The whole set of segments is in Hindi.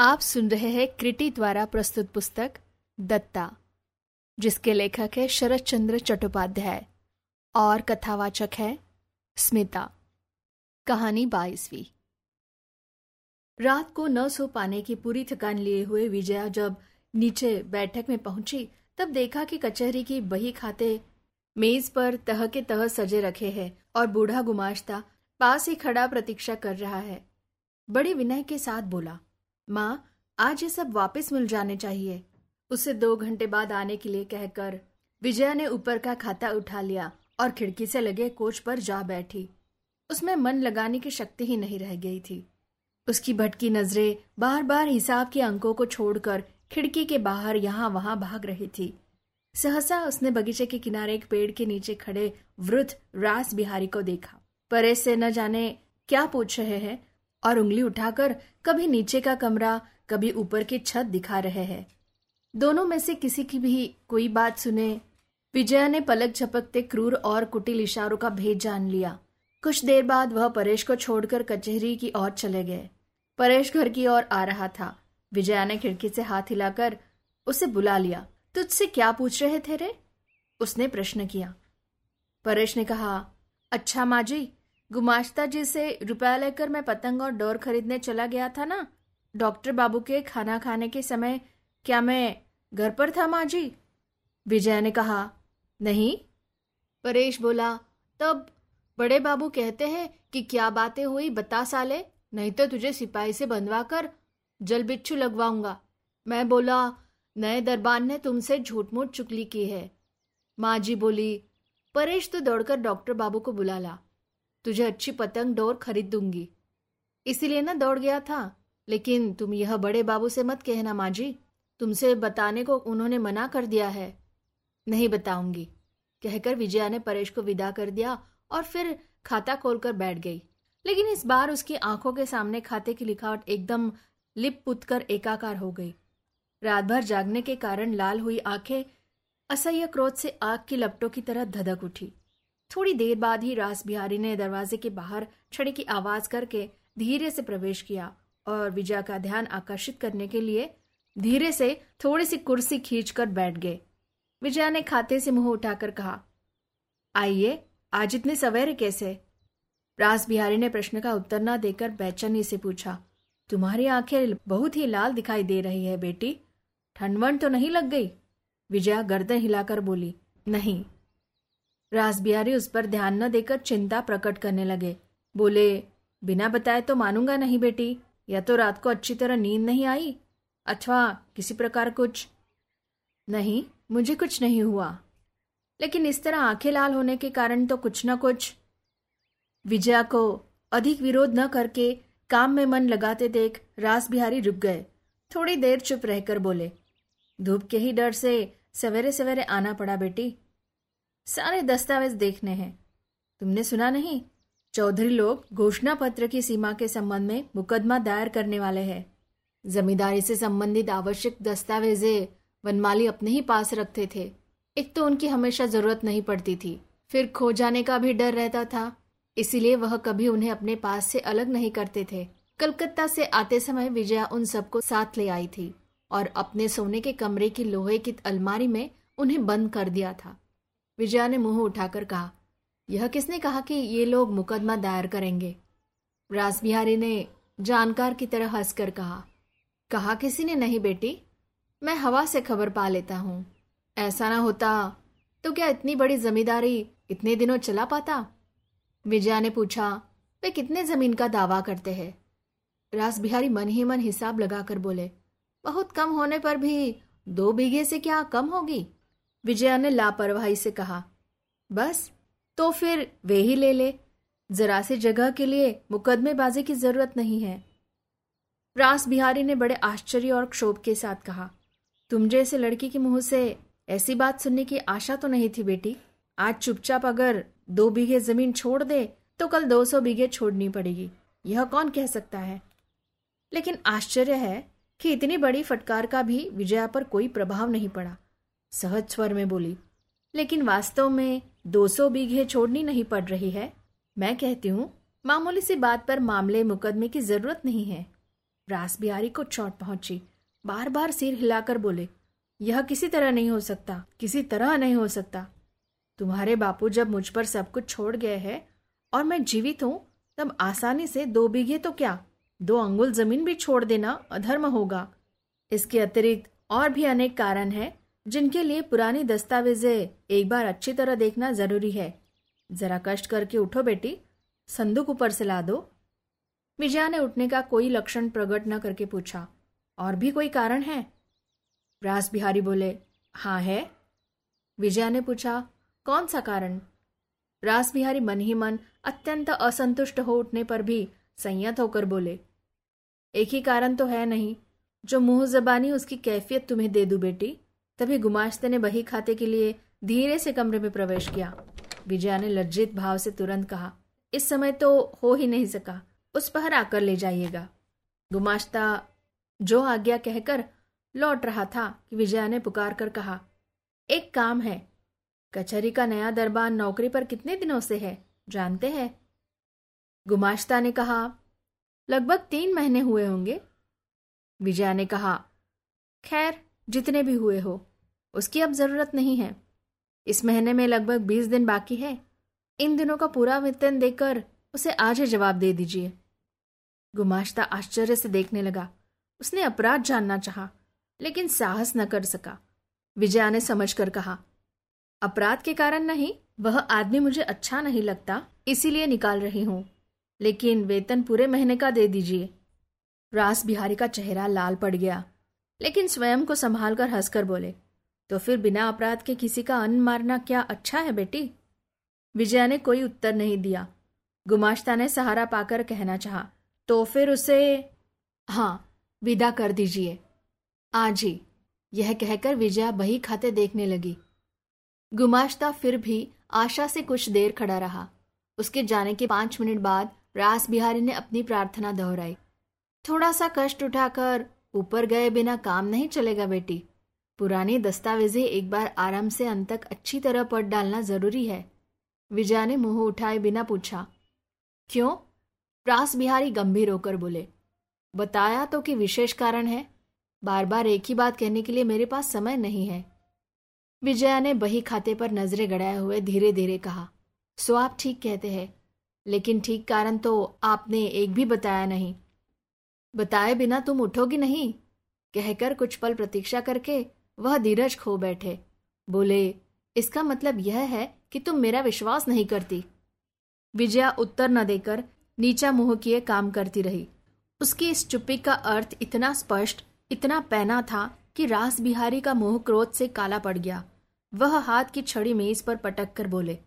आप सुन रहे हैं क्रिटी द्वारा प्रस्तुत पुस्तक दत्ता, जिसके लेखक है शरद चंद्र चट्टोपाध्याय और कथावाचक है स्मिता। कहानी बाईसवीं। रात को न सो पाने की पूरी थकान लिए हुए विजया जब नीचे बैठक में पहुँची, तब देखा कि कचहरी की बही खाते मेज पर तह के तह सजे रखे हैं और बूढ़ा गुमाश्ता पास ही खड़ा प्रतीक्षा कर रहा है। बड़े विनय के साथ बोला माँ, आज ये सब वापस मिल जाने चाहिए। उसे दो घंटे बाद आने के लिए कहकर विजया ने ऊपर का खाता उठा लिया और खिड़की से लगे कोच पर जा बैठी। उसमें मन लगाने की शक्ति ही नहीं रह गई थी। उसकी भटकी नज़रें बार बार हिसाब के अंकों को छोड़कर खिड़की के बाहर यहाँ वहाँ भाग रही थी। सहसा उसने बगीचे के किनारे एक पेड़ के नीचे खड़े वृद्ध रास बिहारी को देखा। परे से न जाने क्या पूछ रहे हैं? और उंगली उठाकर कभी नीचे का कमरा, कभी ऊपर की छत दिखा रहे हैं। दोनों में से किसी की भी कोई बात सुने। विजया ने पलक झपकते क्रूर और कुटिल इशारों का भेद जान लिया। कुछ देर बाद वह परेश को छोड़कर कचहरी की ओर चले गए। परेश घर की ओर आ रहा था। विजया ने खिड़की से हाथ हिलाकर उसे बुला लिया। तुझसे क्या पूछ रहे थे रे? उसने प्रश्न किया। परेश ने कहा अच्छा माँ जी गुमाश्ता जी से रुपया लेकर मैं पतंग और डोर खरीदने चला गया था ना? डॉक्टर बाबू के खाना खाने के समय, क्या मैं घर पर था माँ जी? विजय ने कहा, नहीं। परेश बोला, तब बड़े बाबू कहते हैं कि क्या बातें हुई बता साले, नहीं तो तुझे सिपाही से बंधवा कर जल बिच्छू लगवाऊँगा। मैं बोला, नए दरबार ने तुमसे झूठ मूठ चुगली की है। माँ जी बोली, परेश तो दौड़कर डॉक्टर बाबू को बुला ला। तुझे अच्छी पतंग डोर खरीद दूँगी। इसीलिए ना दौड़ गया था। लेकिन तुम यह बड़े बाबू से मत कहना माँ जी तुमसे बताने को उन्होंने मना कर दिया है। नहीं बताऊँगी। कहकर विजया ने परेश को विदा कर दिया और फिर खाता खोलकर बैठ गई। लेकिन इस बार उसकी आँखों के सामने खाते की लिखावट एकदम लिप पुत कर एकाकार हो गई। रात भर जागने के कारण लाल हुई आँखें असह्य क्रोध से आग की लपटों की तरह धधक उठी। थोड़ी देर बाद ही रास बिहारी ने दरवाजे के बाहर छड़ी की आवाज़ करके धीरे से प्रवेश किया और विजया का ध्यान आकर्षित करने के लिए धीरे से थोड़ी सी कुर्सी खींचकर बैठ गए। विजया ने खाते से मुँह उठाकर कहा, आइए, आज इतने सवेरे कैसे? रास बिहारी ने प्रश्न का उत्तर न देकर बेचैनी से पूछा, तुम्हारी आँखें बहुत ही लाल दिखाई दे रही है बेटी ठंडवन तो नहीं लग गई? विजया गर्दन हिलाकर बोली, नहीं रासबिहारी उस पर ध्यान न देकर चिंता प्रकट करने लगे। बोले, बिना बताए तो मानूँगा नहीं बेटी, या तो रात को अच्छी तरह नींद नहीं आई? अथवा किसी प्रकार कुछ? नहीं, मुझे कुछ नहीं हुआ। लेकिन इस तरह आँखें लाल होने के कारण तो कुछ न कुछ। विजया को अधिक विरोध न करके काम में मन लगाते देख रास बिहारी रुक गए। थोड़ी देर चुप रहकर बोले, धूप के ही डर से सवेरे सवेरे आना पड़ा बेटी। सारे दस्तावेज़ देखने हैं। तुमने सुना नहीं? चौधरी लोग घोषणा पत्र की सीमा के संबंध में मुकदमा दायर करने वाले हैं। जमींदारी से संबंधित आवश्यक दस्तावेजे वनमाली अपने ही पास रखते थे। एक तो उनकी हमेशा ज़रूरत नहीं पड़ती थी। फिर खो जाने का भी डर रहता था। इसीलिए वह कभी उन्हें अपने पास से अलग नहीं करते थे। कलकत्ता से आते समय विजया उन सबको साथ ले आई थी और अपने सोने के कमरे की लोहे की अलमारी में उन्हें बंद कर दिया था। विजया ने मुँह उठाकर कहा, यह किसने कहा कि ये लोग मुकदमा दायर करेंगे? रासबिहारी ने जानकार की तरह हंसकर कहा कहा किसी ने नहीं बेटी, मैं हवा से खबर पा लेता हूँ। ऐसा ना होता तो क्या इतनी बड़ी जमींदारी इतने दिनों चला पाता? विजया ने पूछा, वे कितने ज़मीन का दावा करते हैं? रास बिहारी मन ही मन हिसाब लगाकर बोले, बहुत कम होने पर भी दो बीघे से क्या कम होगी? विजया ने लापरवाही से कहा, बस तो फिर वे ही ले ले। जरा सी जगह के लिए मुकदमेबाजी की ज़रूरत नहीं है। रास बिहारी ने बड़े आश्चर्य और क्षोभ के साथ कहा, तुम जैसे लड़की के मुँह से ऐसी बात सुनने की आशा तो नहीं थी बेटी। आज चुपचाप अगर दो बीघे ज़मीन छोड़ दे तो कल दो सौ बीघे छोड़नी पड़ेगी। यह कौन कह सकता है? लेकिन आश्चर्य है कि इतनी बड़ी फटकार का भी विजया पर कोई प्रभाव नहीं पड़ा। सहज स्वर में बोली, लेकिन वास्तव में 200 बीघे छोड़नी नहीं पड़ रही है। मैं कहती हूँ, मामूली सी बात पर मामले मुकदमे की ज़रूरत नहीं है रास बिहारी को चोट पहुँची। बार बार सिर हिलाकर बोले, यह किसी तरह नहीं हो सकता, किसी तरह नहीं हो सकता। तुम्हारे बापू जब मुझ पर सब कुछ छोड़ गए हैं और मैं जीवित हूँ, तब आसानी से दो बीघे तो क्या? दो अंगुल ज़मीन भी छोड़ देना अधर्म होगा। इसके अतिरिक्त और भी अनेक कारण हैं। जिनके लिए पुरानी दस्तावेजें एक बार अच्छी तरह देखना ज़रूरी है। जरा कष्ट करके उठो बेटी, संदूक ऊपर से ला दो। विजया ने उठने का कोई लक्षण प्रकट न करके पूछा, और भी कोई कारण है? रास बिहारी बोले हाँ है। विजया ने पूछा, कौन सा कारण? रास बिहारी मन ही मन अत्यंत असंतुष्ट हो उठने पर भी संयत होकर बोले, एक ही कारण तो है नहीं, जो मुँह जबानी उसकी कैफियत तुम्हें दे दू बेटी। तभी गुमाश्ते ने बही खाते के लिए धीरे से कमरे में प्रवेश किया। विजया ने लज्जित भाव से तुरंत कहा, इस समय तो हो ही नहीं सका। उस पर आकर ले जाइएगा। गुमाश्ता जो आज्ञा कहकर लौट रहा था कि विजया ने पुकार कर कहा, एक काम है, कचहरी का नया दरबार नौकरी पर कितने दिनों से है, जानते हैं? गुमाश्ता ने कहा, लगभग तीन महीने हुए होंगे। विजया ने कहा, खैर, जितने भी हुए हो उसकी अब ज़रूरत नहीं है। इस महीने में लगभग बीस दिन बाकी है। इन दिनों का पूरा वेतन देकर उसे आज ही जवाब दे दीजिए। गुमाश्ता आश्चर्य से देखने लगा। उसने अपराध जानना चाहा, लेकिन साहस न कर सका। विजया ने समझकर कहा, अपराध के कारण नहीं, वह आदमी मुझे अच्छा नहीं लगता, इसीलिए निकाल रही हूँ। लेकिन वेतन पूरे महीने का दे दीजिए। रास बिहारी का चेहरा लाल पड़ गया, लेकिन स्वयं को संभाल कर हंसकर बोले तो फिर बिना अपराध के किसी का अन्न मारना क्या अच्छा है बेटी? विजया ने कोई उत्तर नहीं दिया। गुमाश्ता ने सहारा पाकर कहना चाहा तो फिर उसे हाँ विदा कर दीजिए। आज यह कहकर विजया बही खाते देखने लगी। गुमाश्ता फिर भी आशा से कुछ देर खड़ा रहा। उसके जाने के पाँच मिनट बाद रास बिहारी ने अपनी प्रार्थना दोहराई। थोड़ा सा कष्ट उठाकर ऊपर गए बिना काम नहीं चलेगा बेटी। पुरानी दस्तावेजें एक बार आराम से अंत तक अच्छी तरह पढ़ डालना ज़रूरी है। विजया ने मुँह उठाए बिना पूछा, क्यों? प्रास बिहारी गंभीर होकर बोले, बताया तो कि विशेष कारण है। बार बार एक ही बात कहने के लिए मेरे पास समय नहीं है। विजया ने बही खाते पर नज़रें गड़ाए हुए धीरे धीरे कहा, सो आप ठीक कहते हैं, लेकिन ठीक कारण तो आपने एक भी बताया नहीं। बताए बिना तुम उठोगी नहीं? कहकर कुछ पल प्रतीक्षा करके वह धीरज खो बैठे। बोले, इसका मतलब यह है कि तुम मेरा विश्वास नहीं करती। विजया उत्तर न देकर नीचा मुँह किए काम करती रही। उसकी इस चुप्पी का अर्थ इतना स्पष्ट, इतना पैना था कि रास बिहारी का मुँह क्रोध से काला पड़ गया। वह हाथ की छड़ी मेज पर पटक कर बोले,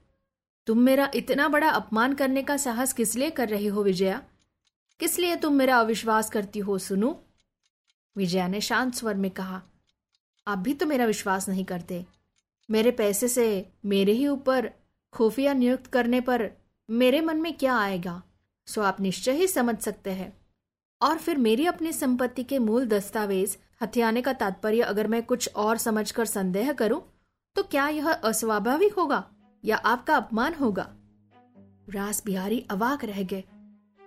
तुम मेरा इतना बड़ा अपमान करने का साहस किस लिए कर रही हो विजया? किस लिए तुम मेरा अविश्वास करती हो, सुनू? विजया ने शांत स्वर में कहा आप भी तो मेरा विश्वास नहीं करते। मेरे पैसे से मेरे ही ऊपर खुफिया नियुक्त करने पर मेरे मन में क्या आएगा? सो आप निश्चय ही समझ सकते हैं। और फिर मेरी अपनी संपत्ति के मूल दस्तावेज़ हथियाने का तात्पर्य अगर मैं कुछ और समझकर संदेह करूँ तो क्या यह अस्वाभाविक होगा या आपका अपमान होगा? रास बिहारी अवाक रह गए।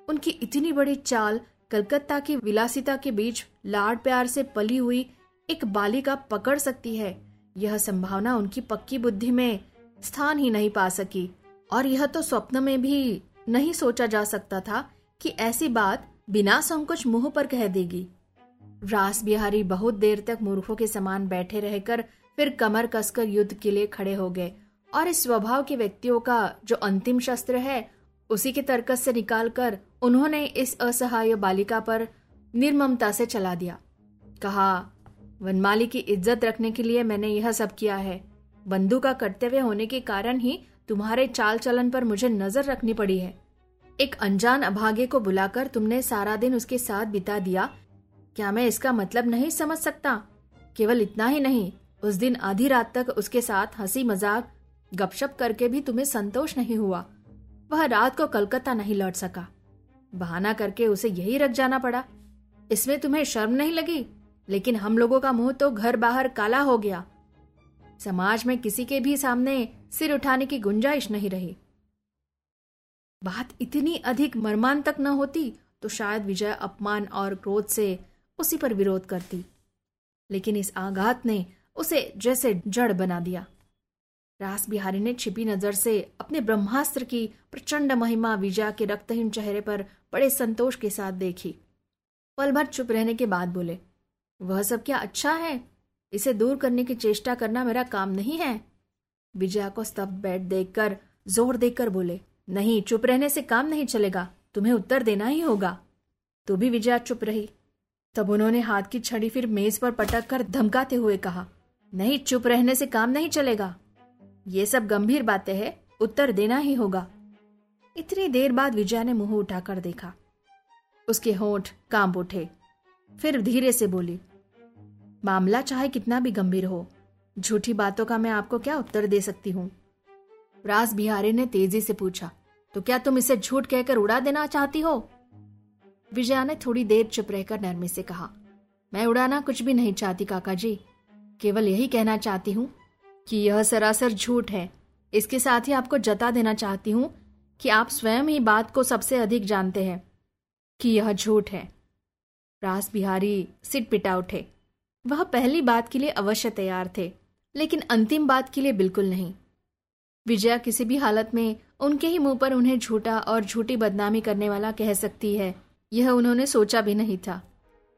उनकी इतनी बड़ी चाल कलकत्ता की विलासिता के बीच लाड प्यार से पली हुई एक बालिका पकड़ सकती है। यह संभावना उनकी पक्की बुद्धि में स्थान ही नहीं पा सकी। और यह तो स्वप्न में भी नहीं सोचा जा सकता था कि ऐसी बात बिना संकोच मुँह पर कह देगी। रास बिहारी बहुत देर तक मूर्खों के समान बैठे रहकर फिर कमर कसकर युद्ध के लिए खड़े हो गए। और इस स्वभाव के व्यक्तियों का जो अंतिम शस्त्र है, उसी के तर्कस से निकालकर उन्होंने इस असहाय बालिका पर निर्ममता से चला दिया। कहा वनमाली की इज़्ज़त रखने के लिए मैंने यह सब किया है। बंधु का कर्तव्य होने के कारण ही तुम्हारे चाल चलन पर मुझे नज़र रखनी पड़ी है। एक अनजान अभागे को बुलाकर तुमने सारा दिन उसके साथ बिता दिया। क्या मैं इसका मतलब नहीं समझ सकता? केवल इतना ही नहीं, उस दिन आधी रात तक उसके साथ हँसी मज़ाक गपशप करके भी तुम्हें संतोष नहीं हुआ। वह रात को कलकत्ता नहीं लौट सका। बहाना करके उसे यही रख जाना पड़ा। इसमें तुम्हें शर्म नहीं लगी? लेकिन हम लोगों का मुँह तो घर बाहर काला हो गया। समाज में किसी के भी सामने सिर उठाने की गुंजाइश नहीं रही। बात इतनी अधिक मर्मांतक न होती तो शायद विजय अपमान और क्रोध से उसी पर विरोध करती। लेकिन इस आघात ने उसे जैसे जड़ बना दिया। रास बिहारी ने छिपी नज़र से अपने ब्रह्मास्त्र की प्रचंड महिमा विजया के रक्तहीन चेहरे पर बड़े संतोष के साथ देखी। पल भर चुप रहने के बाद बोले वह सब क्या अच्छा है? इसे दूर करने की चेष्टा करना मेरा काम नहीं है। विजया को स्तब्ध बैठ देखकर, ज़ोर देकर बोले, नहीं, चुप रहने से काम नहीं चलेगा। तुम्हें उत्तर देना ही होगा। तो भी विजया चुप रही। तब उन्होंने हाथ की छड़ी फिर मेज पर पटक कर धमकाते हुए कहा, नहीं, चुप रहने से काम नहीं चलेगा। ये सब गंभीर बातें हैं, उत्तर देना ही होगा। इतनी देर बाद विजया ने मुँह उठाकर देखा। उसके होंठ काँप उठे। फिर धीरे से बोली, मामला चाहे कितना भी गंभीर हो, झूठी बातों का मैं आपको क्या उत्तर दे सकती हूँ? रास बिहारी ने तेज़ी से पूछा तो क्या तुम इसे झूठ कहकर उड़ा देना चाहती हो? विजया ने थोड़ी देर चुप रहकर नरमी से कहा, मैं उड़ाना कुछ भी नहीं चाहती काका जी केवल यही कहना चाहती हूँ कि यह सरासर झूठ है। इसके साथ ही आपको जता देना चाहती हूँ कि आप स्वयं ही बात को सबसे अधिक जानते हैं कि यह झूठ है। रास बिहारी सिट पिटा उठे। वह पहली बात के लिए अवश्य तैयार थे, लेकिन अंतिम बात के लिए बिल्कुल नहीं। विजया किसी भी हालत में उनके ही मुँह पर उन्हें झूठा और झूठी बदनामी करने वाला कह सकती है, यह उन्होंने सोचा भी नहीं था।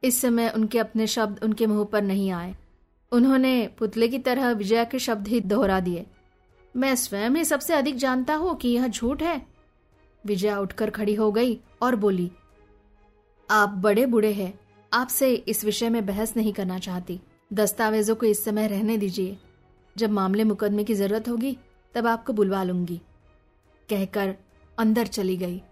इस समय उनके अपने शब्द उनके मुँह पर नहीं आए। उन्होंने पुतले की तरह विजया के शब्द ही दोहरा दिए। मैं स्वयं ही सबसे अधिक जानता हूँ कि यह झूठ है। विजया उठकर खड़ी हो गई और बोली आप बड़े बूढ़े हैं। आपसे इस विषय में बहस नहीं करना चाहती। दस्तावेजों को इस समय रहने दीजिए। जब मामले मुकदमे की ज़रूरत होगी, तब आपको बुलवा लूँगी। कहकर अंदर चली गई।